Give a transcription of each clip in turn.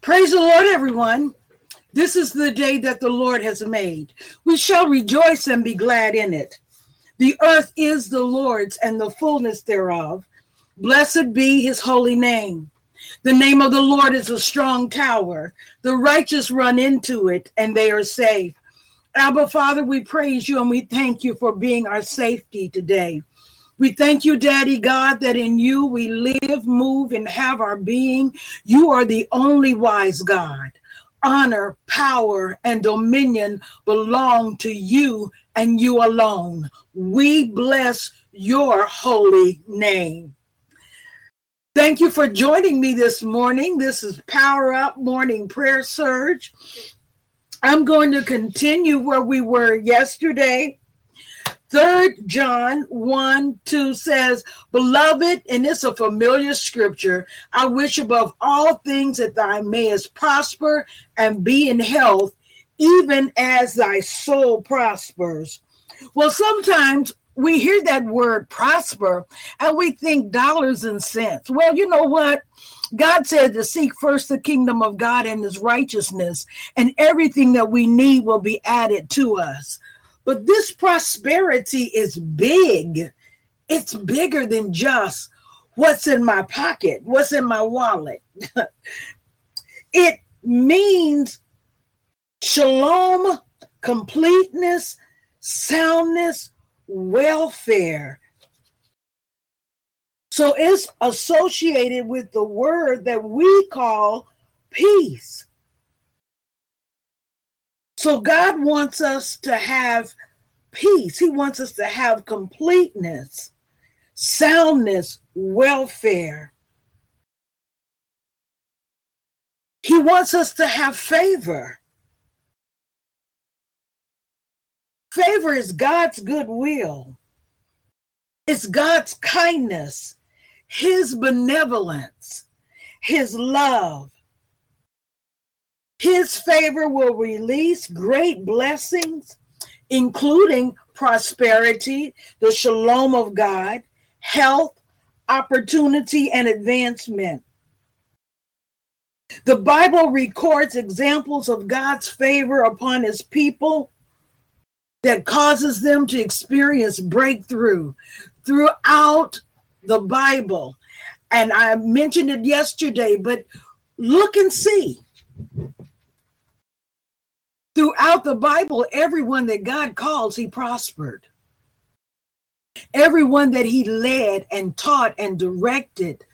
Praise the Lord, everyone. This is the day that the Lord has made. We shall rejoice and be glad in it. The earth is the Lord's and the fullness thereof. Blessed be his holy name. The name of the Lord is a strong tower. The righteous run into it and they are safe. Abba, Father, we praise you and we thank you for being our safety today. We thank you, Daddy God, that in you we live, move, and have our being. You are the only wise God. Honor, power, and dominion belong to you and you alone. We bless your holy name. Thank you for joining me this morning. This is Power Up Morning Prayer Surge. I'm going to continue where we were yesterday Third John 1 2 says, Beloved, and it's a familiar scripture, I wish above all things that thou mayest prosper and be in health, even as thy soul prospers. Well, sometimes we hear that word prosper and we think dollars and cents. Well, you know what? God said to seek first the kingdom of God and his righteousness, and everything that we need will be added to us. But this prosperity is big. It's bigger than just what's in my pocket, what's in my wallet. it means shalom, completeness, soundness, welfare. So it's associated with the word that we call peace. So God wants us to have peace. He wants us to have completeness, soundness, welfare. He wants us to have favor. Favor is God's goodwill. It's God's kindness, His benevolence, His love, his favor will release great blessings, including prosperity, the shalom of God, health, opportunity, and advancement. The Bible records examples of God's favor upon his people that causes them to experience breakthrough throughout the Bible. And I mentioned it yesterday, but look and see Throughout the Bible, everyone that God calls, he prospered. Everyone that he led and taught and directed,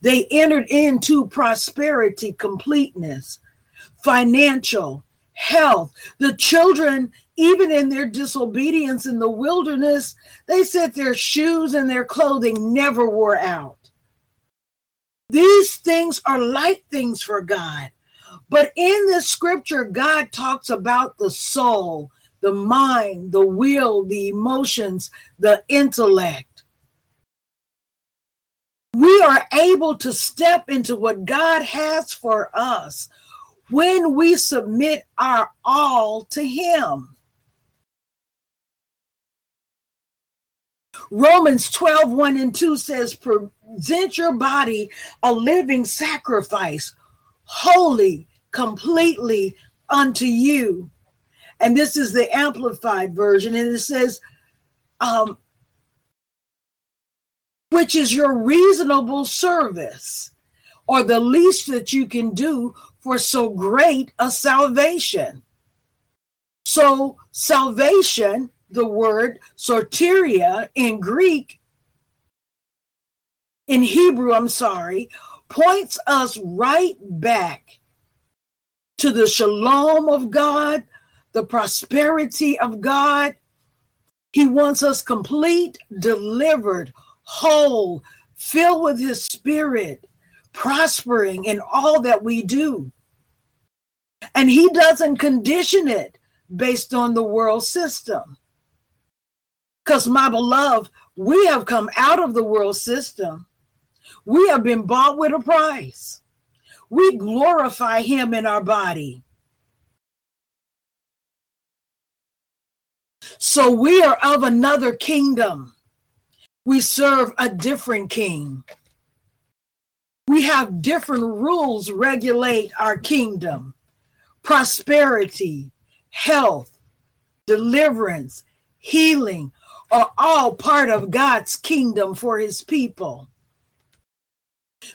they entered into prosperity, completeness, financial, health. The children, even in their disobedience in the wilderness, they said their shoes and their clothing never wore out. These things are light things for God. But in the scripture, God talks about the soul, the mind, the will, the emotions, the intellect. We are able to step into what God has for us when we submit our all to Him. Romans 12, 1 and 2 says, Present your body a living sacrifice, holy, completely unto you. And this is the amplified version, and it says, um, which is your reasonable service, or the least that you can do for so great a salvation. So, salvation, the word soteria in Greek, in Hebrew, I'm sorry, points us right back to the shalom of God, the prosperity of God. He wants us complete, delivered, whole, filled with His Spirit, prospering in all that we do. And He doesn't condition it based on the world system. Because, my beloved, we have come out of the world system. We have been bought with a price we glorify him in our body. So we are of another kingdom. We serve a different king. We have different rules regulate our kingdom. Prosperity, health, deliverance, healing are all part of God's kingdom for his people.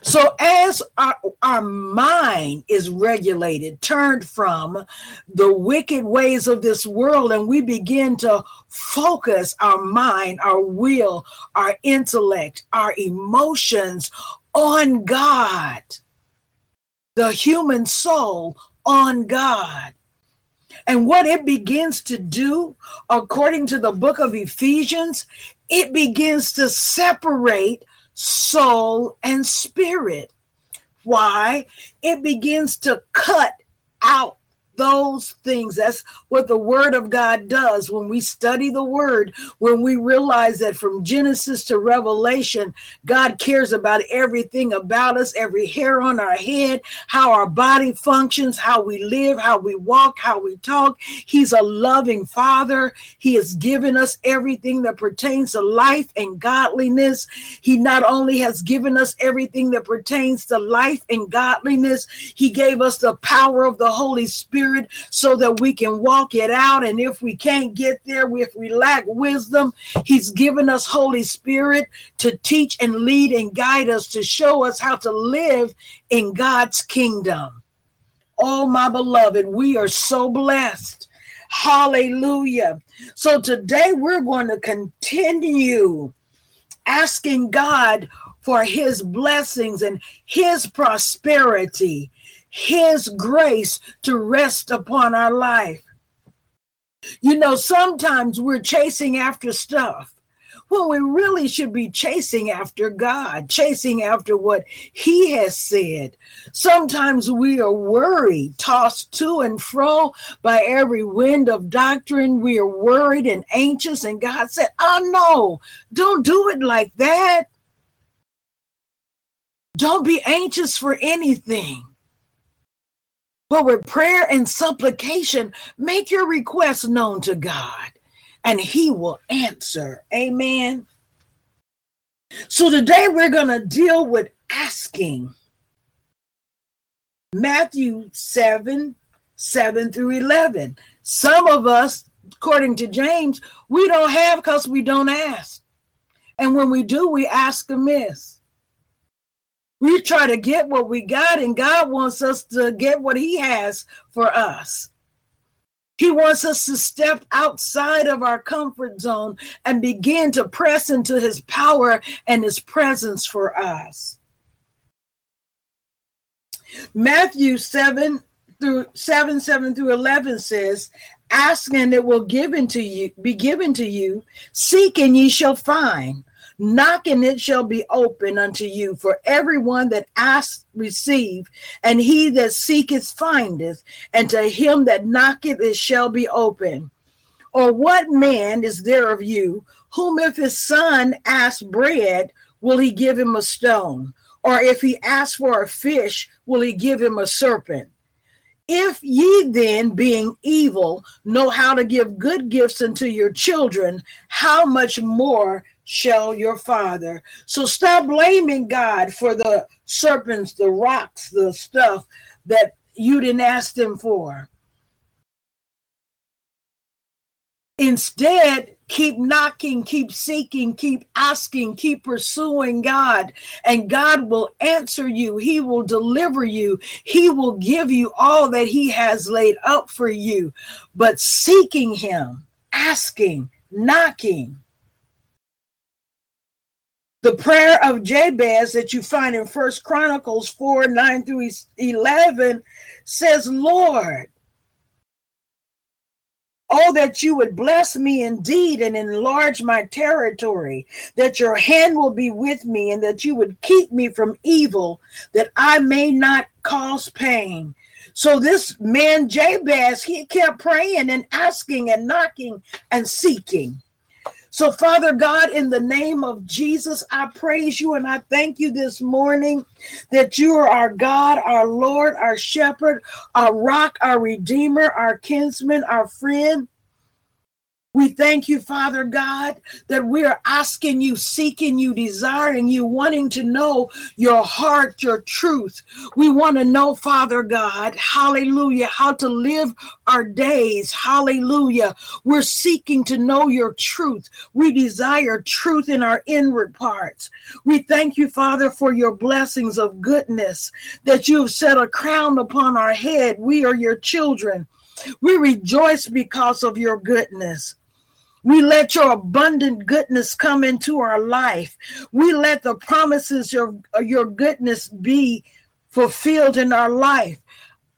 So, as our, our mind is regulated, turned from the wicked ways of this world, and we begin to focus our mind, our will, our intellect, our emotions on God, the human soul on God. And what it begins to do, according to the book of Ephesians, it begins to separate soul, and spirit. Why? It begins to cut out those things. That's what the word of God does. When we study the word, when we realize that from Genesis to Revelation, God cares about everything about us, every hair on our head, how our body functions, how we live, how we walk, how we talk. He's a loving father. He has given us everything that pertains to life and godliness. He not only has given us everything that pertains to life and godliness, he gave us the power of the Holy Spirit so that we can walk it out. And if we can't get there, if we lack wisdom, He's given us Holy Spirit to teach and lead and guide us to show us how to live in God's kingdom. Oh, my beloved, we are so blessed. Hallelujah. So today we're going to continue asking God for his blessings and his prosperity his grace to rest upon our life. You know, sometimes we're chasing after stuff when we really should be chasing after God, chasing after what He has said. Sometimes we are worried, tossed to and fro by every wind of doctrine. We are worried and anxious, and God said, Oh, no, don't do it like that. Don't be anxious for anything. But with prayer and supplication, make your requests known to God and He will answer. Amen. So today we're going to deal with asking. Matthew 7 7 through 11. Some of us, according to James, we don't have because we don't ask. And when we do, we ask amiss. We try to get what we got, and God wants us to get what He has for us. He wants us to step outside of our comfort zone and begin to press into His power and His presence for us. Matthew 7 through 7 7 through 11 says, Ask and it will given to you be given to you, seek and ye shall find Knock and it shall be open unto you. For everyone that asks, receive, and he that seeketh, findeth, and to him that knocketh, it shall be open. Or what man is there of you, whom if his son asks bread, will he give him a stone? Or if he asks for a fish, will he give him a serpent? If ye then, being evil, know how to give good gifts unto your children, how much more shall your father. So stop blaming God for the serpents, the rocks, the stuff that you didn't ask them for. Instead, keep knocking, keep seeking, keep asking, keep pursuing God, and God will answer you. He will deliver you. He will give you all that He has laid up for you. But seeking Him, asking, knocking, the prayer of Jabez that you find in First Chronicles 4 9 through 11 says, Lord, Oh, that you would bless me indeed and enlarge my territory, that your hand will be with me, and that you would keep me from evil, that I may not cause pain. So, this man Jabez, he kept praying and asking and knocking and seeking. So, Father God, in the name of Jesus, I praise you and I thank you this morning that you are our God, our Lord, our shepherd, our rock, our redeemer, our kinsman, our friend. We thank you, Father God, that we are asking you, seeking you, desiring you, wanting to know your heart, your truth. We want to know, Father God, hallelujah, how to live our days. Hallelujah. We're seeking to know your truth. We desire truth in our inward parts. We thank you, Father, for your blessings of goodness that you have set a crown upon our head. We are your children. We rejoice because of your goodness. We let your abundant goodness come into our life. We let the promises of your goodness be fulfilled in our life.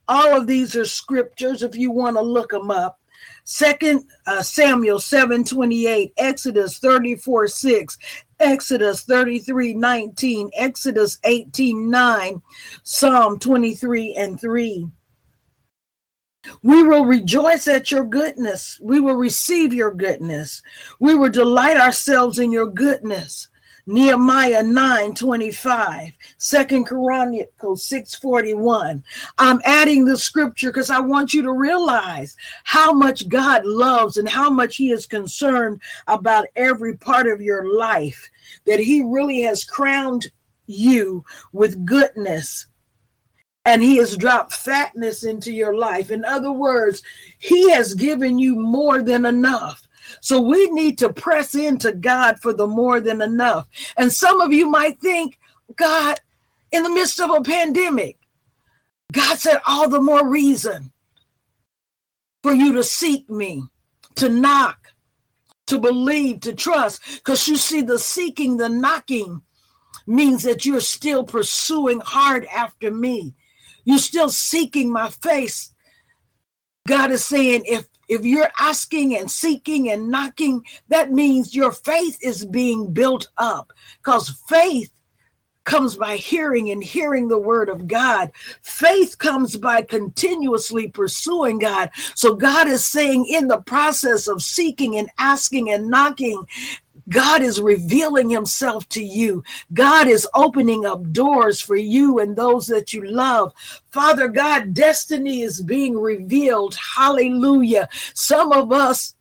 All of these are scriptures if you want to look them up. Second uh, Samuel 7 28, Exodus 34 6, Exodus 33 19, Exodus 18 9, Psalm 23 and 3. We will rejoice at your goodness. We will receive your goodness. We will delight ourselves in your goodness. Nehemiah 9 25, 2 Chronicles 6 41. I'm adding the scripture because I want you to realize how much God loves and how much He is concerned about every part of your life, that He really has crowned you with goodness and he has dropped fatness into your life. In other words, he has given you more than enough. So we need to press into God for the more than enough. And some of you might think, God, in the midst of a pandemic, God said, all the more reason for you to seek me, to knock, to believe, to trust. Because you see, the seeking, the knocking means that you're still pursuing hard after me. You're still seeking my face. God is saying, if if you're asking and seeking and knocking, that means your faith is being built up because faith comes by hearing and hearing the word of God. Faith comes by continuously pursuing God. So God is saying in the process of seeking and asking and knocking God is revealing himself to you. God is opening up doors for you and those that you love. Father God, destiny is being revealed. Hallelujah. Some of us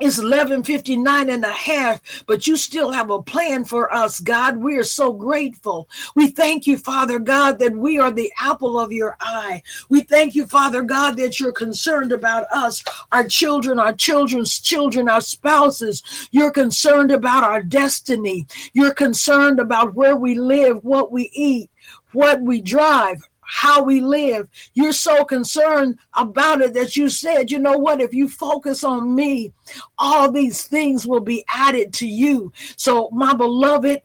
it's 1159 and a half, but you still have a plan for us, God. We are so grateful. We thank you, Father God, that we are the apple of your eye. We thank you, Father God, that you're concerned about us, our children, our children's children, our spouses. You're concerned about our destiny. You're concerned about where we live, what we eat, what we drive, how we live. You're so concerned about it that you said, you know what, if you focus on me, all these things will be added to you. So, my beloved,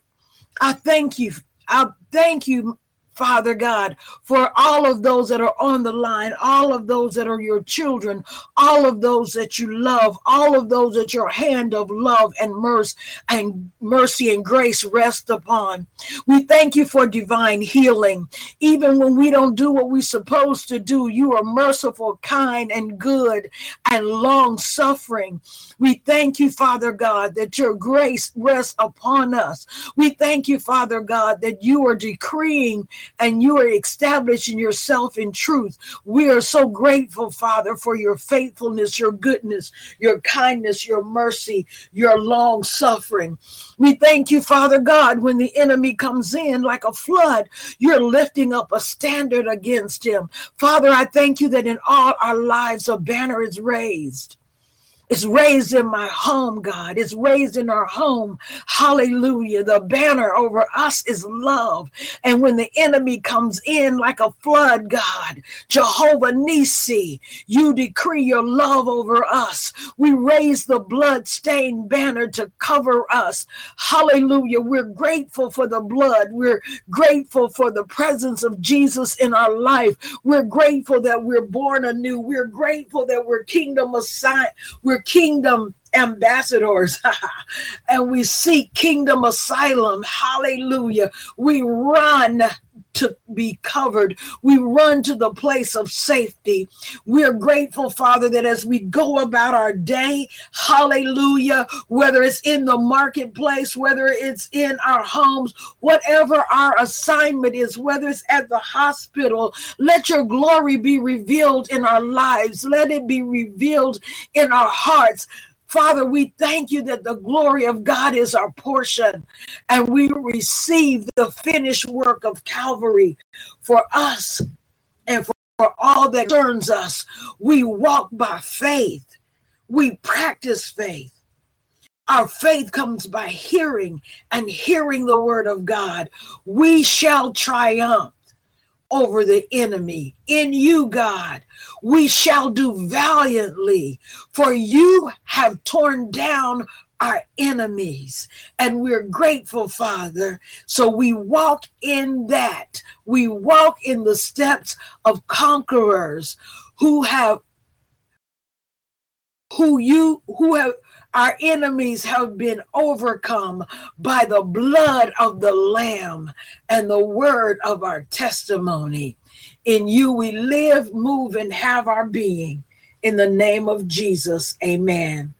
I thank you. I thank you, Father God, for all of those that are on the line, all of those that are your children, all of those that you love, all of those that your hand of love and mercy and mercy and grace rest upon. We thank you for divine healing. Even when we don't do what we're supposed to do, you are merciful, kind, and good and long suffering. We thank you, Father God, that your grace rests upon us. We thank you, Father God, that you are decreeing and you are establishing yourself in truth. We are so grateful, Father, for your faithfulness, your goodness, your kindness, your mercy, your long suffering. We thank you, Father God, when the enemy comes in like a flood, you're lifting up a standard against him. Father, I thank you that in all our lives a banner is raised. It's raised in my home, God. It's raised in our home. Hallelujah. The banner over us is love. And when the enemy comes in like a flood, God, Jehovah Nissi, you decree your love over us. We raise the blood-stained banner to cover us. Hallelujah. We're grateful for the blood. We're grateful for the presence of Jesus in our life. We're grateful that we're born anew. We're grateful that we're kingdom assigned. We're we're kingdom ambassadors and we seek kingdom asylum. Hallelujah. We run to be covered. We run to the place of safety. We're grateful, Father, that as we go about our day, hallelujah, whether it's in the marketplace, whether it's in our homes, whatever our assignment is, whether it's at the hospital, let your glory be revealed in our lives. Let it be revealed in our hearts. Father, we thank you that the glory of God is our portion and we receive the finished work of Calvary for us and for, all that concerns us. We walk by faith, we practice faith. Our faith comes by hearing and hearing the word of God. We shall triumph over the enemy. In you, God, we shall do valiantly, for you have torn down our enemies. And we're grateful, Father. So we walk in that. We walk in the steps of conquerors who have who you who have our enemies have been overcome by the blood of the Lamb and the word of our testimony. In you we live, move, and have our being. In the name of Jesus, amen.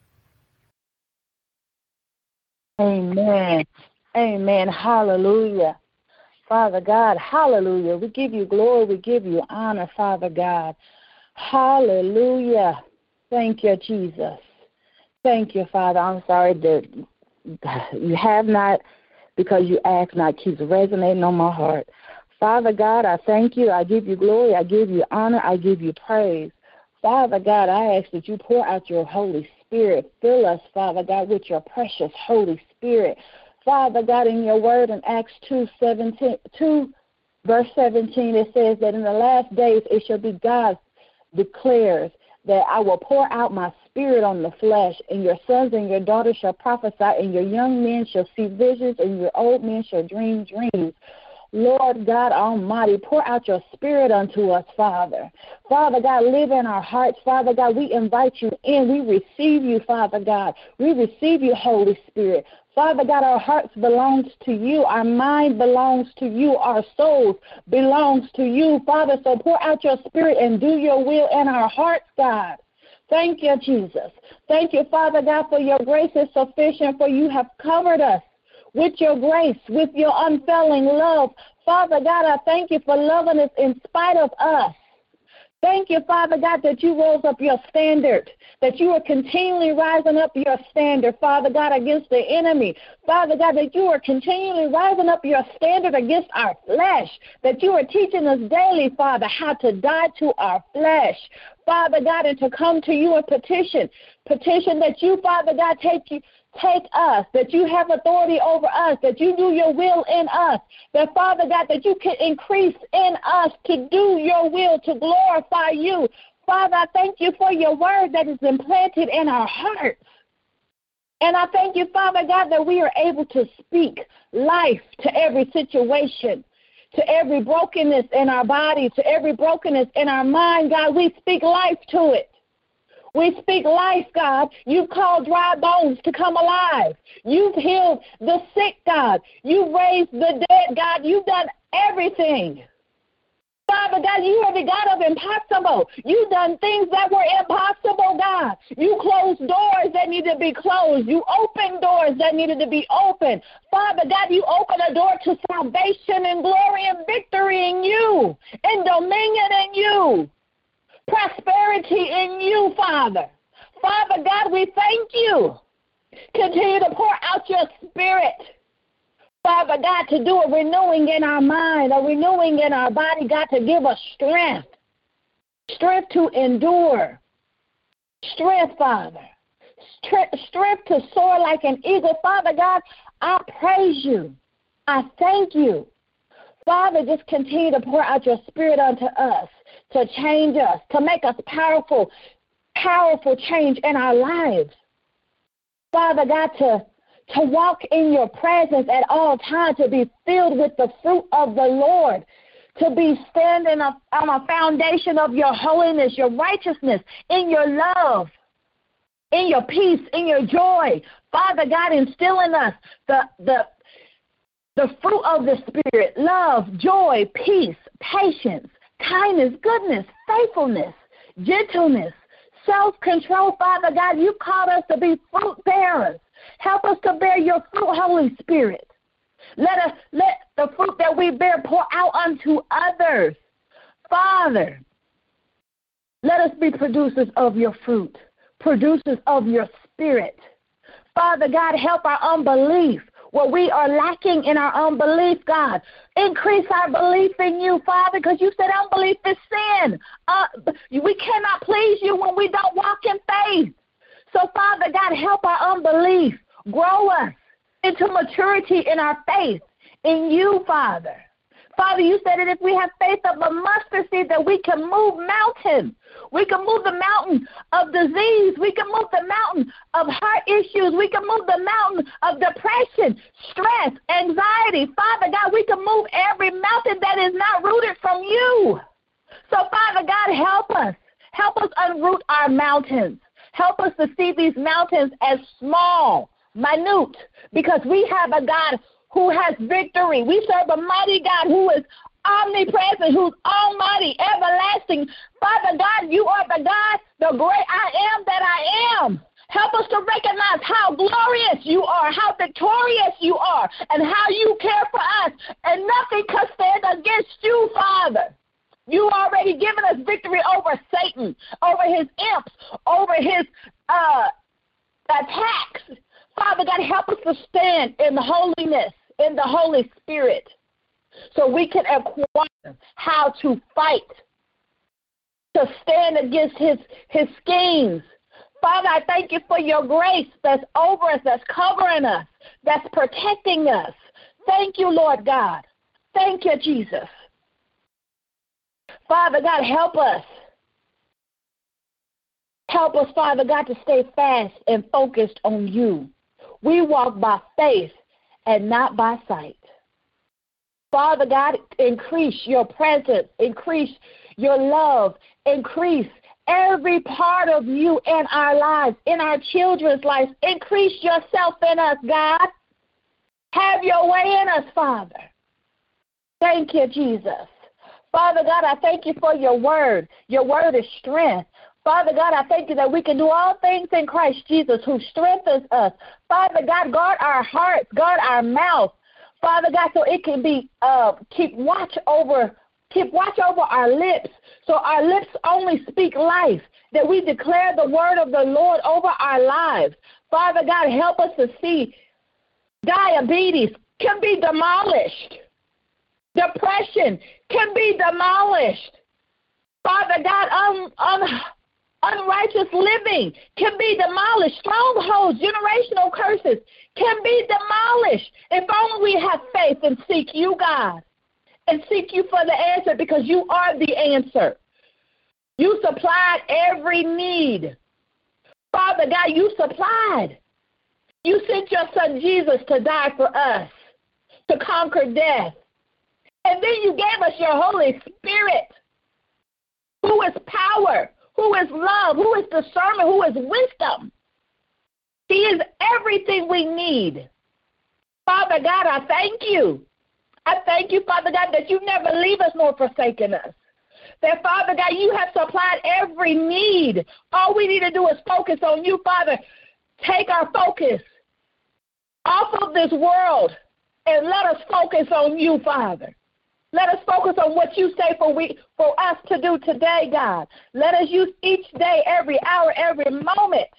Amen. Amen. Hallelujah. Father God, hallelujah. We give you glory, we give you honor, Father God. Hallelujah. Thank you, Jesus. Thank you, Father. I'm sorry that you have not because you ask not keeps resonating on my heart. Father God, I thank you. I give you glory. I give you honor. I give you praise. Father God, I ask that you pour out your Holy Spirit. Fill us, Father God, with your precious Holy Spirit. Father God, in your word in Acts 2, 17, 2 verse 17, it says that in the last days it shall be God declares that I will pour out my spirit on the flesh, and your sons and your daughters shall prophesy, and your young men shall see visions, and your old men shall dream dreams. Lord God Almighty, pour out your spirit unto us, Father. Father God, live in our hearts, Father God. We invite you in. We receive you, Father God. We receive you, Holy Spirit. Father God, our hearts belongs to you. Our mind belongs to you. Our souls belongs to you. Father, so pour out your spirit and do your will in our hearts, God. Thank you, Jesus. Thank you, Father God, for your grace is sufficient, for you have covered us with your grace, with your unfailing love. Father God, I thank you for loving us in spite of us. Thank you, Father God, that you rose up your standard, that you are continually rising up your standard, Father God, against the enemy. Father God, that you are continually rising up your standard against our flesh, that you are teaching us daily, Father, how to die to our flesh. Father God, and to come to you and petition. Petition that you, Father God, take you take us, that you have authority over us, that you do your will in us, that Father God, that you can increase in us to do your will, to glorify you. Father, I thank you for your word that is implanted in our hearts. And I thank you, Father God, that we are able to speak life to every situation, to every brokenness in our body, to every brokenness in our mind. God, we speak life to it. We speak life, God. You've called dry bones to come alive. You've healed the sick, God. You've raised the dead, God. You've done everything. Father God, you are the God of impossible. You've done things that were impossible, God. You closed doors that needed to be closed. You opened doors that needed to be opened. Father God, you opened a door to salvation and glory and victory in you, and dominion in you prosperity in you, Father. Father God, we thank you. Continue to pour out your spirit. Father God, to do a renewing in our mind, a renewing in our body, God, to give us strength. Strength to endure. Strength, Father. Strength to soar like an eagle. Father God, I praise you. I thank you. Father, just continue to pour out your spirit unto us to change us, to make us powerful, powerful change in our lives. Father God, to, to walk in your presence at all times, to be filled with the fruit of the Lord, to be standing on a foundation of your holiness, your righteousness, in your love, in your peace, in your joy. Father God, instill in us the, the, the fruit of the Spirit love, joy, peace, patience, kindness, goodness, faithfulness, gentleness, self control, Father God. You called us to be fruit bearers. Help us to bear your fruit, Holy Spirit. Let us let the fruit that we bear pour out unto others. Father, let us be producers of your fruit, producers of your spirit. Father God, help our unbelief where we are lacking in our unbelief, God. Increase our belief in you, Father, because you said unbelief is sin. Uh, we cannot please you when we don't walk in faith. So, Father God, help our unbelief. Grow us into maturity in our faith in you, Father. Father, you said that if we have faith of a mustard seed, that we can move mountains. We can move the mountain of disease. We can move the mountain of heart issues. We can move the mountain of depression, stress, anxiety. Father God, we can move every mountain that is not rooted from you. So, Father God, help us. Help us unroot our mountains. Help us to see these mountains as small, minute, because we have a God who has victory. We serve a mighty God who is omnipresent, who's almighty, everlasting. Father God, you are the God, the great I am that I am. Help us to recognize how glorious you are, how victorious you are, and how you care for us. And nothing can stand against you, Father. You already given us victory over Satan, over his imps, over his uh, attacks. Father God, help us to stand in holiness, in the Holy Spirit, so we can acquire how to fight, to stand against his, his schemes. Father, I thank you for your grace that's over us, that's covering us, that's protecting us. Thank you, Lord God. Thank you, Jesus. Father God, help us. Help us, Father God, to stay fast and focused on you. We walk by faith and not by sight. Father God, increase your presence, increase your love, increase every part of you in our lives, in our children's lives. Increase yourself in us, God. Have your way in us, Father. Thank you, Jesus. Father God, I thank you for your word. Your word is strength. Father God, I thank you that we can do all things in Christ Jesus who strengthens us. Father God, guard our hearts, guard our mouth. Father God, so it can be uh, keep watch over keep watch over our lips. So our lips only speak life. That we declare the word of the Lord over our lives. Father God, help us to see diabetes can be demolished. Depression can be demolished. Father God, un, un, unrighteous living can be demolished. Strongholds, generational curses can be demolished. If only we have faith and seek you, God, and seek you for the answer because you are the answer. You supplied every need. Father God, you supplied. You sent your son Jesus to die for us, to conquer death. And then you gave us your Holy Spirit, who is power, who is love, who is discernment, who is wisdom. He is everything we need. Father God, I thank you. I thank you, Father God, that you never leave us nor forsaken us. That, Father God, you have supplied every need. All we need to do is focus on you, Father. Take our focus off of this world and let us focus on you, Father. Let us focus on what you say for we for us to do today, God. Let us use each day, every hour, every moment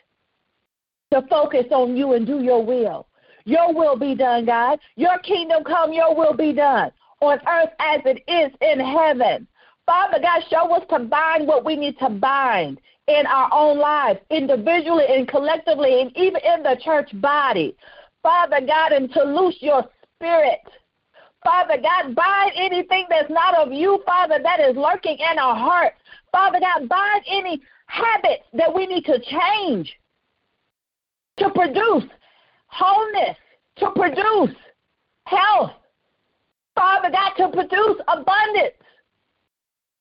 to focus on you and do your will. Your will be done, God. Your kingdom come, your will be done on earth as it is in heaven. Father God, show us to bind what we need to bind in our own lives, individually and collectively, and even in the church body. Father God, and to loose your spirit Father God, bind anything that's not of you, Father, that is lurking in our hearts. Father God, bind any habits that we need to change to produce wholeness, to produce health. Father God, to produce abundance.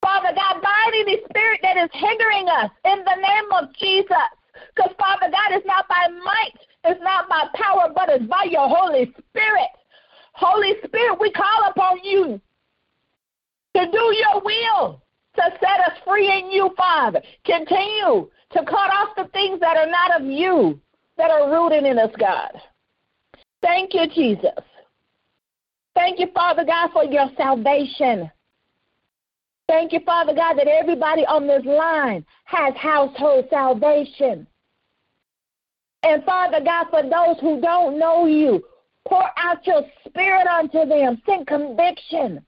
Father God, bind any spirit that is hindering us in the name of Jesus. Because, Father God, it's not by might, it's not by power, but it's by your Holy Spirit. Holy Spirit, we call upon you to do your will, to set us free in you, Father. Continue to cut off the things that are not of you, that are rooted in us, God. Thank you, Jesus. Thank you, Father God, for your salvation. Thank you, Father God, that everybody on this line has household salvation. And Father God, for those who don't know you, Pour out your spirit unto them. Send conviction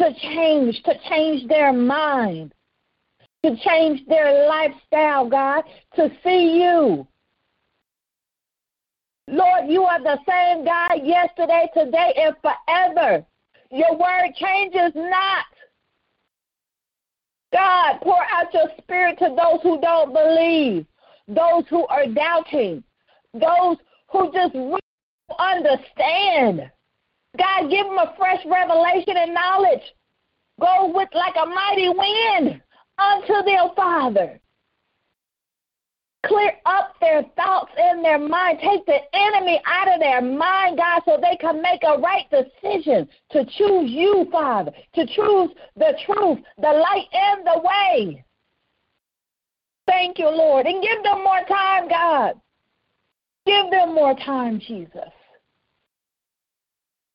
to change, to change their mind, to change their lifestyle, God, to see you. Lord, you are the same God yesterday, today, and forever. Your word changes not. God, pour out your spirit to those who don't believe, those who are doubting, those who just understand. God, give them a fresh revelation and knowledge. Go with like a mighty wind unto their Father. Clear up their thoughts in their mind. Take the enemy out of their mind, God, so they can make a right decision to choose you, Father, to choose the truth, the light, and the way. Thank you, Lord. And give them more time, God. Give them more time, Jesus.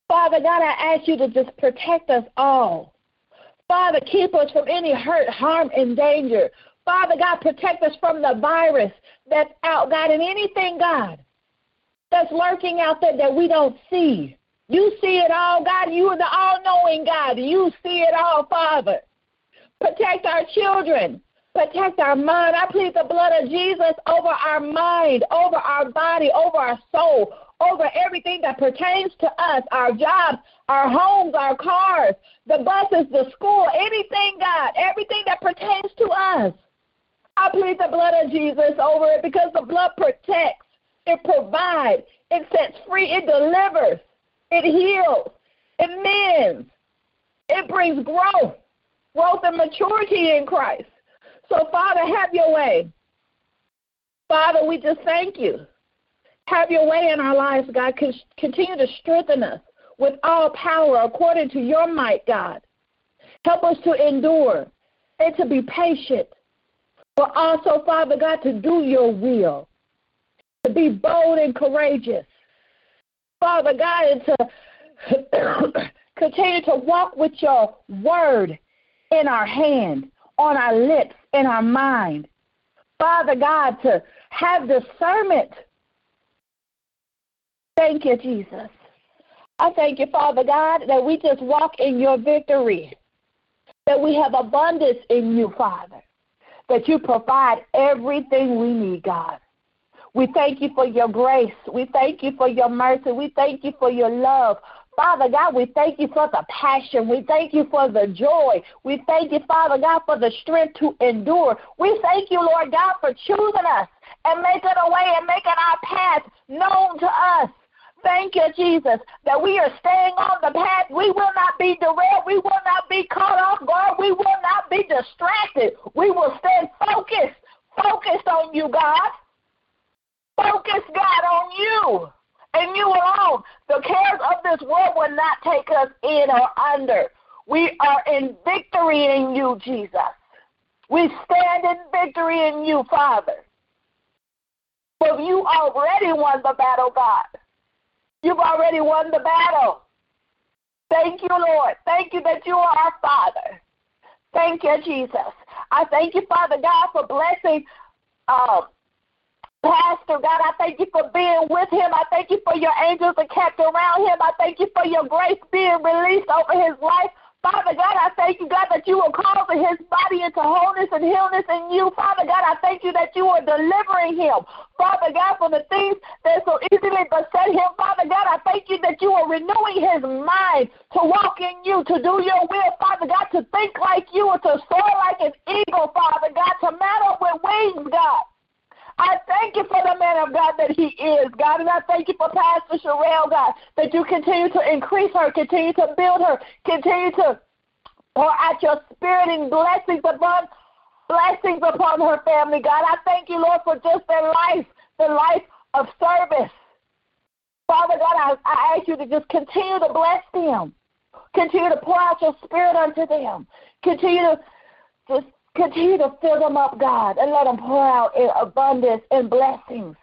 Father God, I ask you to just protect us all. Father, keep us from any hurt, harm, and danger. Father God, protect us from the virus that's out, God, and anything, God, that's lurking out there that we don't see. You see it all, God. You are the all knowing God. You see it all, Father. Protect our children. Protect our mind. I plead the blood of Jesus over our mind, over our body, over our soul, over everything that pertains to us our jobs, our homes, our cars, the buses, the school, anything, God, everything that pertains to us. I plead the blood of Jesus over it because the blood protects, it provides, it sets free, it delivers, it heals, it mends, it brings growth, growth and maturity in Christ. So, Father, have your way. Father, we just thank you. Have your way in our lives, God. Continue to strengthen us with all power according to your might, God. Help us to endure and to be patient, but also, Father God, to do your will, to be bold and courageous. Father God, and to continue to walk with your word in our hand, on our lips, in our mind. Father God, to have discernment Thank you, Jesus. I thank you, Father God, that we just walk in your victory, that we have abundance in you, Father, that you provide everything we need, God. We thank you for your grace. We thank you for your mercy. We thank you for your love. Father God, we thank you for the passion. We thank you for the joy. We thank you, Father God, for the strength to endure. We thank you, Lord God, for choosing us and making a way and making our path known to us. Thank you, Jesus, that we are staying on the path. We will not be derailed. We will not be caught off guard. We will not be distracted. We will stand focused, focused on you, God. Focus, God, on you and you alone. The cares of this world will not take us in or under. We are in victory in you, Jesus. We stand in victory in you, Father. For you already won the battle, God. You've already won the battle. Thank you, Lord. Thank you that you are our Father. Thank you, Jesus. I thank you, Father God, for blessing uh, Pastor God. I thank you for being with him. I thank you for your angels that kept around him. I thank you for your grace being released over his life. Father God, I thank you, God, that you are causing his body into wholeness and healness in you. Father God, I thank you that you are delivering him. Father God, from the things that so easily beset him. Father God, I thank you that you are renewing his mind to walk in you, to do your will. Father God, to think like you and to soar like an eagle, Father God, to mount with wings, God. I thank you for the man of God that he is, God. And I thank you for Pastor Sherelle, God, that you continue to increase her, continue to build her, continue to pour out your spirit and blessings upon blessings upon her family, God. I thank you, Lord, for just their life, the life of service. Father God, I, I ask you to just continue to bless them. Continue to pour out your spirit unto them. Continue to Continue to fill them up, God, and let them pour out in abundance and blessings.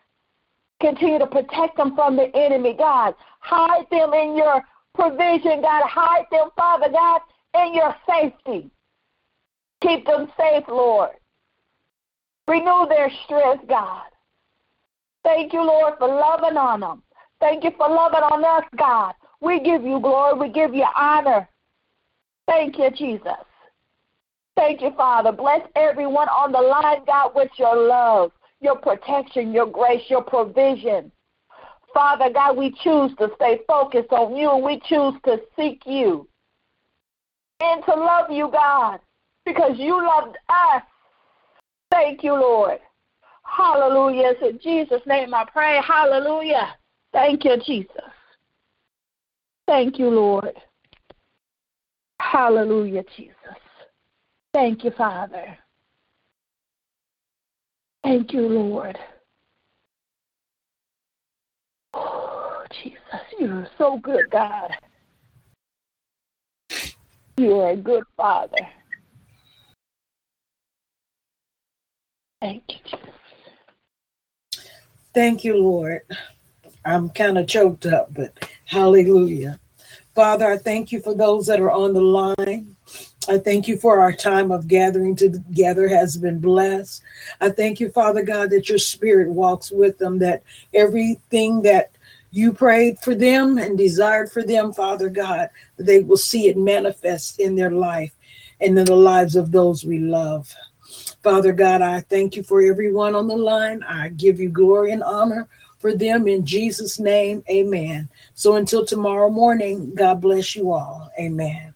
Continue to protect them from the enemy, God. Hide them in your provision, God. Hide them, Father God, in your safety. Keep them safe, Lord. Renew their strength, God. Thank you, Lord, for loving on them. Thank you for loving on us, God. We give you glory. We give you honor. Thank you, Jesus. Thank you, Father. Bless everyone on the line, God, with your love, your protection, your grace, your provision. Father God, we choose to stay focused on you and we choose to seek you and to love you, God, because you loved us. Thank you, Lord. Hallelujah. It's in Jesus' name I pray. Hallelujah. Thank you, Jesus. Thank you, Lord. Hallelujah, Jesus. Thank you, Father. Thank you, Lord. Oh, Jesus, you're so good, God. You're a good Father. Thank you, Jesus. Thank you, Lord. I'm kind of choked up, but hallelujah. Father, I thank you for those that are on the line. I thank you for our time of gathering together has been blessed. I thank you, Father God, that your spirit walks with them, that everything that you prayed for them and desired for them, Father God, they will see it manifest in their life and in the lives of those we love. Father God, I thank you for everyone on the line. I give you glory and honor for them in Jesus' name. Amen. So until tomorrow morning, God bless you all. Amen.